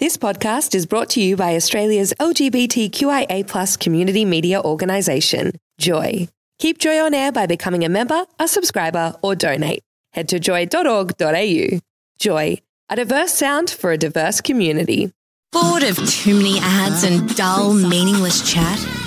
This podcast is brought to you by Australia's LGBTQIA community media organisation, Joy. Keep Joy on air by becoming a member, a subscriber, or donate. Head to joy.org.au. Joy, a diverse sound for a diverse community. Bored of too many ads and dull, meaningless chat?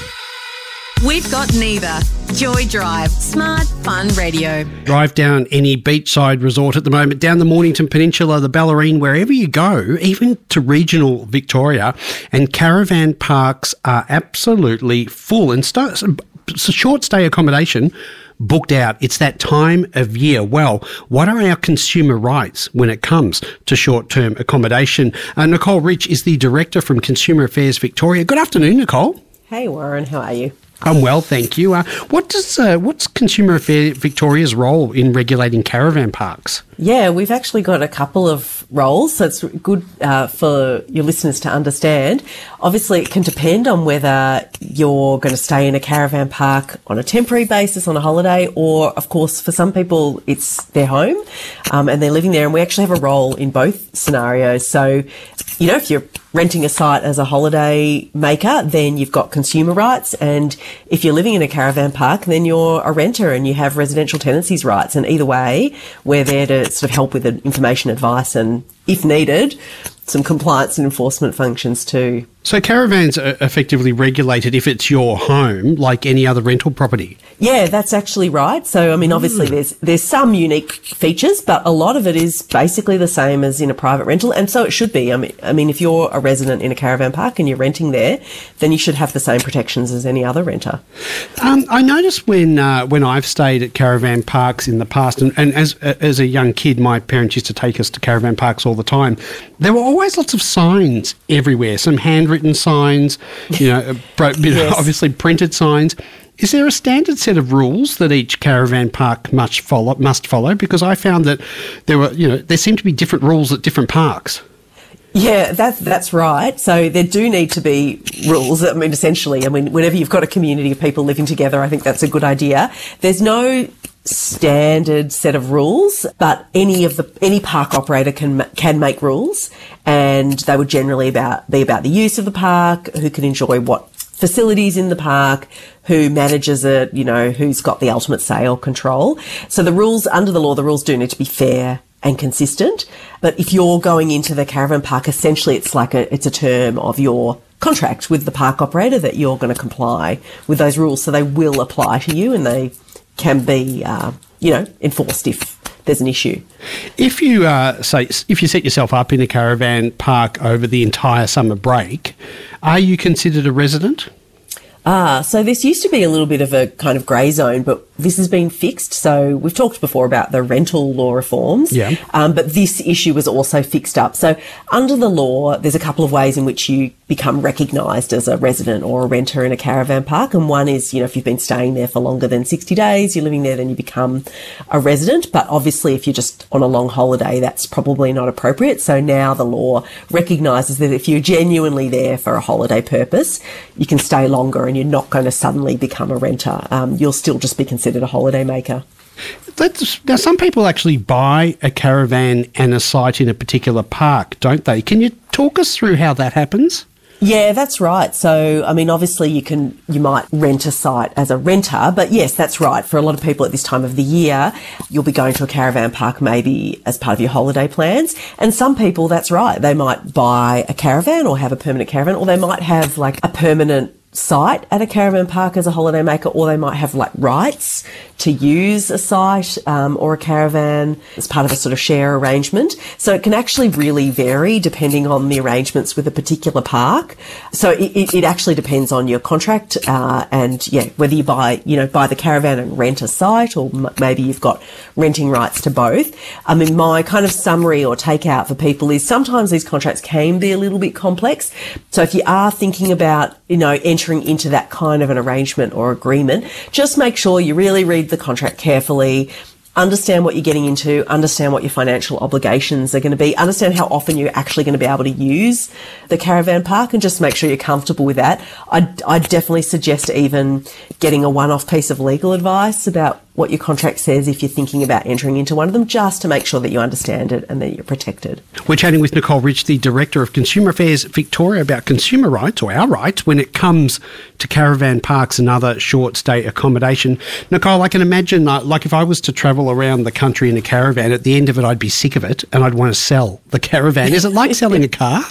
We've got neither. Joy Drive, smart, fun radio. Drive down any beachside resort at the moment, down the Mornington Peninsula, the Bellarine, wherever you go, even to regional Victoria, and caravan parks are absolutely full and st- short stay accommodation booked out. It's that time of year. Well, what are our consumer rights when it comes to short term accommodation? Uh, Nicole Rich is the Director from Consumer Affairs Victoria. Good afternoon, Nicole. Hey, Warren, how are you? I'm well, thank you. Uh, what does uh, what's Consumer Affairs Victoria's role in regulating caravan parks? Yeah, we've actually got a couple of roles, so it's good uh, for your listeners to understand. Obviously, it can depend on whether you're going to stay in a caravan park on a temporary basis on a holiday, or of course, for some people, it's their home um, and they're living there. And we actually have a role in both scenarios. So, you know, if you're renting a site as a holiday maker, then you've got consumer rights. And if you're living in a caravan park, then you're a renter and you have residential tenancies rights. And either way, we're there to sort of help with information, advice, and if needed, some compliance and enforcement functions too. So caravans are effectively regulated if it's your home, like any other rental property. Yeah, that's actually right. So I mean, obviously mm. there's there's some unique features, but a lot of it is basically the same as in a private rental, and so it should be. I mean, I mean, if you're a resident in a caravan park and you're renting there, then you should have the same protections as any other renter. Um, I noticed when uh, when I've stayed at caravan parks in the past, and, and as as a young kid, my parents used to take us to caravan parks all the time. There were always lots of signs everywhere, some handwritten signs, you know, uh, you know yes. obviously printed signs. Is there a standard set of rules that each caravan park must follow? Must follow? Because I found that there were, you know, there seem to be different rules at different parks. Yeah, that's that's right. So there do need to be rules. I mean, essentially, I mean, whenever you've got a community of people living together, I think that's a good idea. There's no standard set of rules, but any of the any park operator can can make rules, and they would generally about be about the use of the park, who can enjoy what facilities in the park, who manages it, you know, who's got the ultimate say or control. So the rules under the law, the rules do need to be fair and consistent. But if you're going into the caravan park, essentially it's like a it's a term of your contract with the park operator that you're going to comply with those rules. So they will apply to you and they can be, uh, you know, enforced if there's an issue. If you uh, say if you set yourself up in a caravan park over the entire summer break, are you considered a resident? Ah, so this used to be a little bit of a kind of grey zone, but this has been fixed. So we've talked before about the rental law reforms, yeah. Um, but this issue was also fixed up. So under the law, there's a couple of ways in which you become recognised as a resident or a renter in a caravan park, and one is you know if you've been staying there for longer than 60 days, you're living there, then you become a resident. But obviously, if you're just on a long holiday, that's probably not appropriate. So now the law recognises that if you're genuinely there for a holiday purpose, you can stay longer and you're not going to suddenly become a renter. Um, you'll still just be considered a holiday maker. That's, now, some people actually buy a caravan and a site in a particular park, don't they? Can you talk us through how that happens? Yeah, that's right. So, I mean, obviously you can, you might rent a site as a renter, but yes, that's right. For a lot of people at this time of the year, you'll be going to a caravan park maybe as part of your holiday plans. And some people, that's right. They might buy a caravan or have a permanent caravan, or they might have like a permanent site at a caravan park as a holiday maker, or they might have like rights to use a site um, or a caravan as part of a sort of share arrangement. So it can actually really vary depending on the arrangements with a particular park. So it, it actually depends on your contract uh, and yeah, whether you buy you know buy the caravan and rent a site, or m- maybe you've got renting rights to both. I mean, my kind of summary or takeout for people is sometimes these contracts can be a little bit complex. So if you are thinking about you know entering entering into that kind of an arrangement or agreement, just make sure you really read the contract carefully, understand what you're getting into, understand what your financial obligations are going to be, understand how often you're actually going to be able to use the caravan park and just make sure you're comfortable with that. I'd, I'd definitely suggest even getting a one-off piece of legal advice about what your contract says if you're thinking about entering into one of them, just to make sure that you understand it and that you're protected. We're chatting with Nicole Rich, the Director of Consumer Affairs Victoria, about consumer rights or our rights when it comes to caravan parks and other short stay accommodation. Nicole, I can imagine, uh, like if I was to travel around the country in a caravan, at the end of it, I'd be sick of it and I'd want to sell the caravan. Is it like selling a car?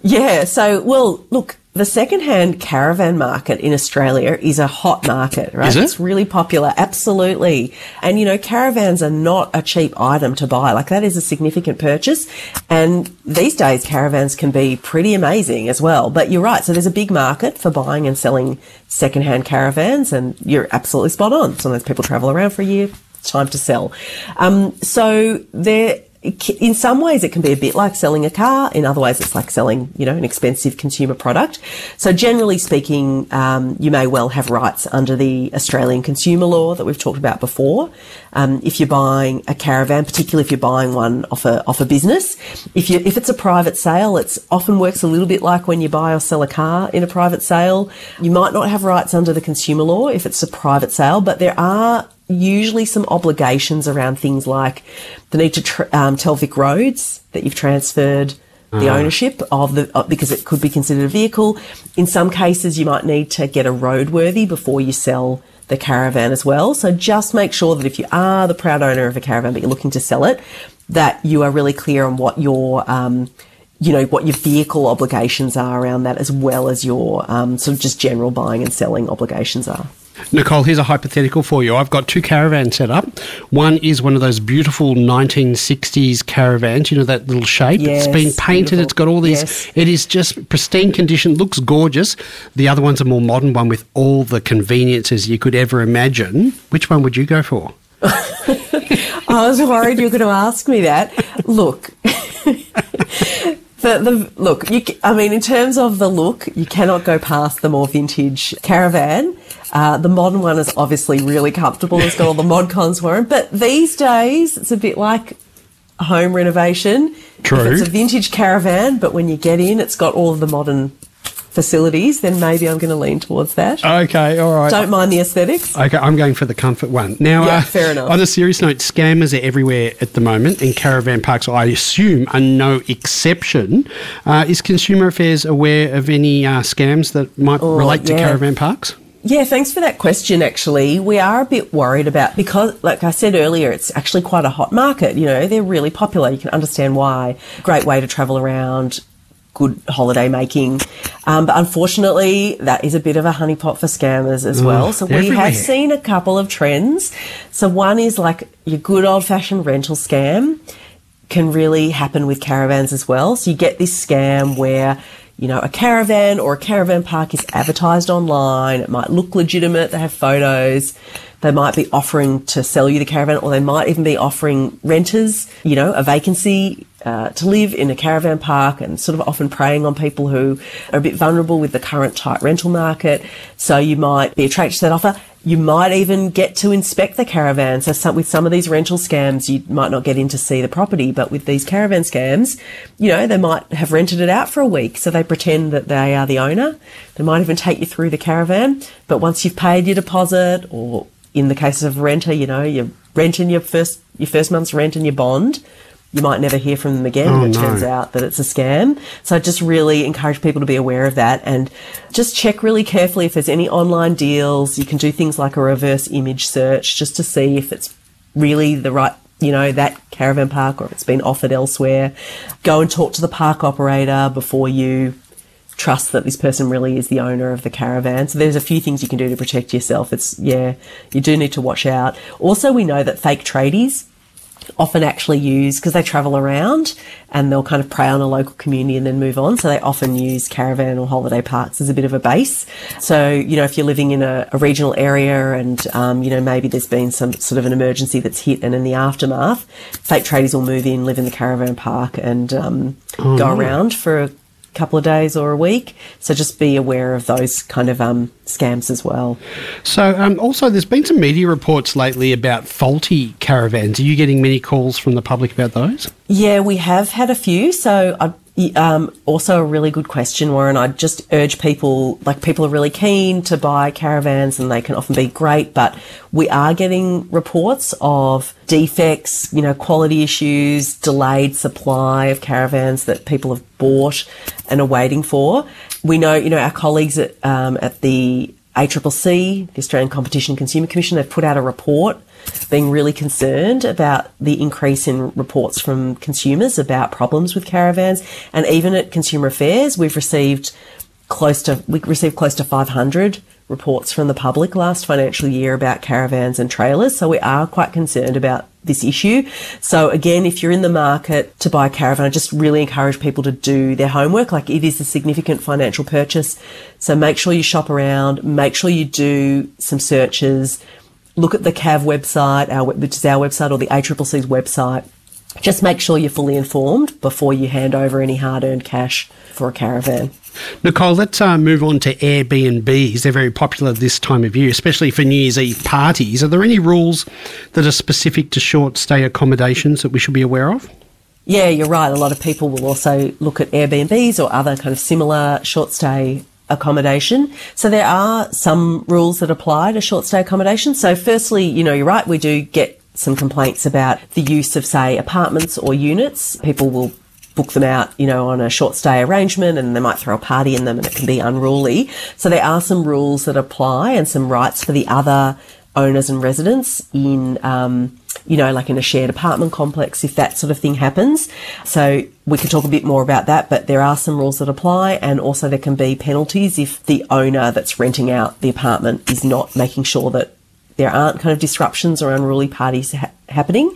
Yeah. So, well, look, the second-hand caravan market in Australia is a hot market, right? Is it? It's really popular, absolutely. And you know, caravans are not a cheap item to buy. Like that is a significant purchase. And these days caravans can be pretty amazing as well. But you're right. So there's a big market for buying and selling second-hand caravans and you're absolutely spot on. Sometimes people travel around for a year. It's time to sell. Um, so there in some ways it can be a bit like selling a car. In other ways, it's like selling, you know, an expensive consumer product. So generally speaking, um, you may well have rights under the Australian consumer law that we've talked about before. Um, if you're buying a caravan, particularly if you're buying one off a off a business, if you if it's a private sale, it often works a little bit like when you buy or sell a car in a private sale. You might not have rights under the consumer law if it's a private sale, but there are usually some obligations around things like the need to tr- um, tell Vic Roads that you've transferred the uh-huh. ownership of the uh, because it could be considered a vehicle. In some cases, you might need to get a roadworthy before you sell the caravan as well. So just make sure that if you are the proud owner of a caravan but you're looking to sell it, that you are really clear on what your um, you know what your vehicle obligations are around that, as well as your um, sort of just general buying and selling obligations are. Nicole, here's a hypothetical for you. I've got two caravans set up. One is one of those beautiful 1960s caravans, you know, that little shape. Yes, it's been painted, beautiful. it's got all these, yes. it is just pristine condition, looks gorgeous. The other one's a more modern one with all the conveniences you could ever imagine. Which one would you go for? I was worried you were going to ask me that. Look. The, the look, you, I mean, in terms of the look, you cannot go past the more vintage caravan. Uh, the modern one is obviously really comfortable. It's got all the mod cons for it. But these days, it's a bit like home renovation. True. If it's a vintage caravan, but when you get in, it's got all of the modern facilities, then maybe I'm going to lean towards that. Okay, all right. Don't mind the aesthetics. Okay, I'm going for the comfort one. Now, Yeah, uh, fair enough. on a serious note, scammers are everywhere at the moment, and caravan parks, I assume, are no exception. Uh, is Consumer Affairs aware of any uh, scams that might relate to Oh, yeah. caravan parks? Yeah, thanks for that question. Actually, we are a bit worried about because, like I said earlier, it's actually quite a hot market. You know, they're really popular. You can understand why. Great way to travel around. Good holiday making, um, but unfortunately, that is a bit of a honeypot for scammers as well. So we everywhere. have seen a couple of trends. So one is like your good old fashioned rental scam can really happen with caravans as well. So you get this scam where, you know, a caravan or a caravan park is advertised online. It might look legitimate. They have photos. They might be offering to sell you the caravan or they might even be offering renters, you know, a vacancy uh, to live in a caravan park and sort of often preying on people who are a bit vulnerable with the current tight rental market. So you might be attracted to that offer. You might even get to inspect the caravan. So some, with some of these rental scams, you might not get in to see the property, but with these caravan scams, you know, they might have rented it out for a week. So they pretend that they are the owner. They might even take you through the caravan. But once you've paid your deposit or in the case of renter, you know, you're renting your first, your first month's rent and your bond. You might never hear from them again. Oh, it no. turns out that it's a scam. So I just really encourage people to be aware of that and just check really carefully if there's any online deals. You can do things like a reverse image search just to see if it's really the right, you know, that caravan park or if it's been offered elsewhere. Go and talk to the park operator before you trust that this person really is the owner of the caravan. So there's a few things you can do to protect yourself. It's, yeah, you do need to watch out. Also, we know that fake tradies often actually use because they travel around and they'll kind of prey on a local community and then move on. So they often use caravan or holiday parks as a bit of a base. So, you know, if you're living in a, a regional area and, um, you know, maybe there's been some sort of an emergency that's hit and in the aftermath, fake tradies will move in, live in the caravan park and um, go around for a couple of days or a week. So just be aware of those kind of um, scams as well. So, um, also, there's been some media reports lately about faulty caravans. Are you getting many calls from the public about those? Yeah, we have had a few. So I Um, also, a really good question, Warren. I'd just urge people, like people are really keen to buy caravans and they can often be great, but we are getting reports of defects, you know, quality issues, delayed supply of caravans that people have bought and are waiting for. We know, you know, our colleagues at, um, at the ACCC, the Australian Competition Consumer Commission, they've put out a report being really concerned about the increase in reports from consumers about problems with caravans. And even at Consumer Affairs, we've received close to, we received close to 500 reports from the public last financial year about caravans and trailers. So we are quite concerned about this issue. So again, if you're in the market to buy a caravan, I just really encourage people to do their homework. Like it is a significant financial purchase. So make sure you shop around, make sure you do some searches, look at the CAV website, our, which is our website, or the ACCC's website. Just make sure you're fully informed before you hand over any hard earned cash for a caravan. Nicole, let's uh, move on to Airbnbs. They're very popular this time of year, especially for New Year's Eve parties. Are there any rules that are specific to short stay accommodations that we should be aware of? Yeah, you're right. A lot of people will also look at Airbnbs or other kind of similar short stay accommodation. So there are some rules that apply to short stay accommodation. So firstly, you know, you're right, we do get some complaints about the use of, say, apartments or units. People will book them out, you know, on a short stay arrangement and they might throw a party in them and it can be unruly. So there are some rules that apply and some rights for the other owners and residents in, um, you know, like in a shared apartment complex, if that sort of thing happens. So we could talk a bit more about that, but there are some rules that apply and also there can be penalties if the owner that's renting out the apartment is not making sure that there aren't kind of disruptions or unruly parties ha- happening.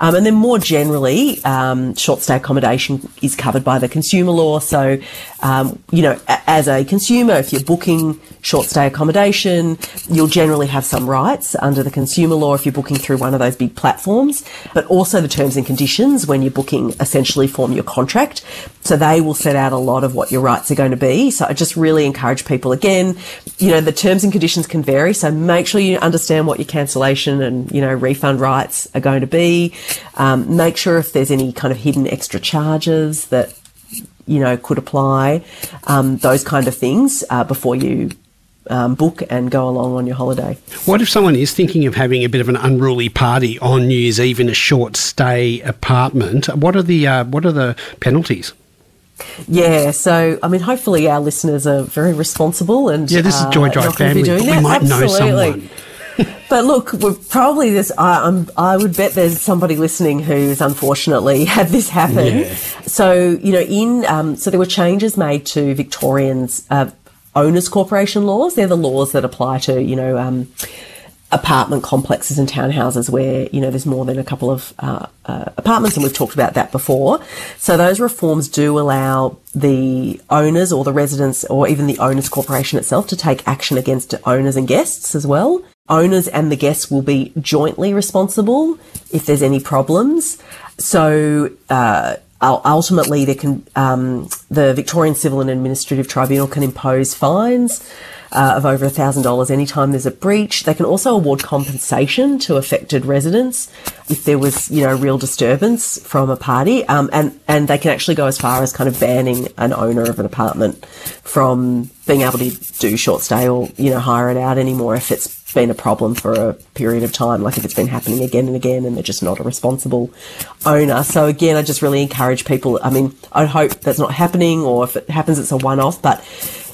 Um, and then more generally, um, short stay accommodation is covered by the consumer law. So, um, you know, a- as a consumer, if you're booking short stay accommodation, you'll generally have some rights under the consumer law if you're booking through one of those big platforms, but also the terms and conditions when you're booking essentially form your contract. So they will set out a lot of what your rights are going to be. So I just really encourage people again, you know, the terms and conditions can vary. So make sure you understand what your cancellation and, you know, refund rights are going to be. Um, make sure if there's any kind of hidden extra charges that, you know, could apply, um, those kind of things uh, before you um, book and go along on your holiday. What if someone is thinking of having a bit of an unruly party on New Year's Eve in a short stay apartment? What are the uh, what are the penalties? Yeah, so I mean, hopefully our listeners are very responsible and yeah, this is Joy Drive uh, family. We might Absolutely. know someone. But look, we're probably this. I, I, would bet there's somebody listening who's unfortunately had this happen. Yeah. So you know, in um, so there were changes made to Victorians' uh, owners corporation laws. They're the laws that apply to you know. Um, apartment complexes and townhouses where you know there's more than a couple of uh, uh, apartments, and we've talked about that before. So those reforms do allow the owners or the residents or even the owners corporation itself to take action against owners and guests as well. Owners and the guests will be jointly responsible if there's any problems. So. Uh, ultimately, can um, the Victorian Civil and Administrative Tribunal can impose fines uh, of over $1,000 anytime there's a breach. They can also award compensation to affected residents if there was, you know, real disturbance from a party. Um, and, and they can actually go as far as kind of banning an owner of an apartment from being able to do short stay or, you know, hire it out anymore if it's been a problem for a period of time, like if it's been happening again and again and they're just not a responsible owner. So again, I just really encourage people. I mean, I hope that's not happening or if it happens, it's a one off, but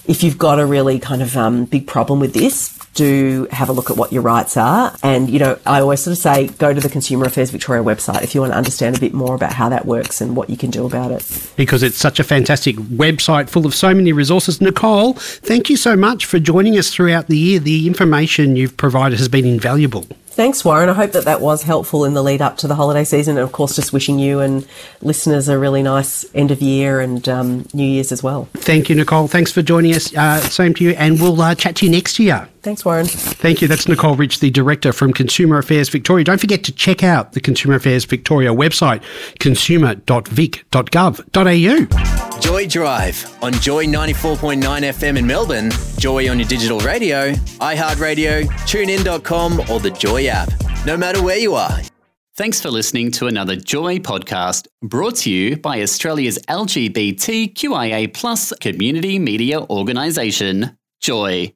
if you've got a really kind of um, big problem with this, do have a look at what your rights are. And, you know, I always sort of say go to the Consumer Affairs Victoria website if you want to understand a bit more about how that works and what you can do about it. Because it's such a fantastic website full of so many resources. Nicole, thank you so much for joining us throughout the year. The information you've provided has been invaluable. Thanks, Warren. I hope that that was helpful in the lead up to the holiday season. And of course, just wishing you and listeners a really nice end of year and um, New Year's as well. Thank you, Nicole. Thanks for joining us. Uh, same to you. And we'll uh, chat to you next year. Thanks, Warren. Thank you. That's Nicole Rich, the Director from Consumer Affairs Victoria. Don't forget to check out the Consumer Affairs Victoria website, consumer.vic.gov.au. Joy Drive on Joy 94.9 FM in Melbourne, Joy on your digital radio, iHeartRadio, tunein.com, or the Joy app. No matter where you are, Thanks for listening to another Joy podcast brought to you by Australia's LGBTQIA plus community media organisation, Joy.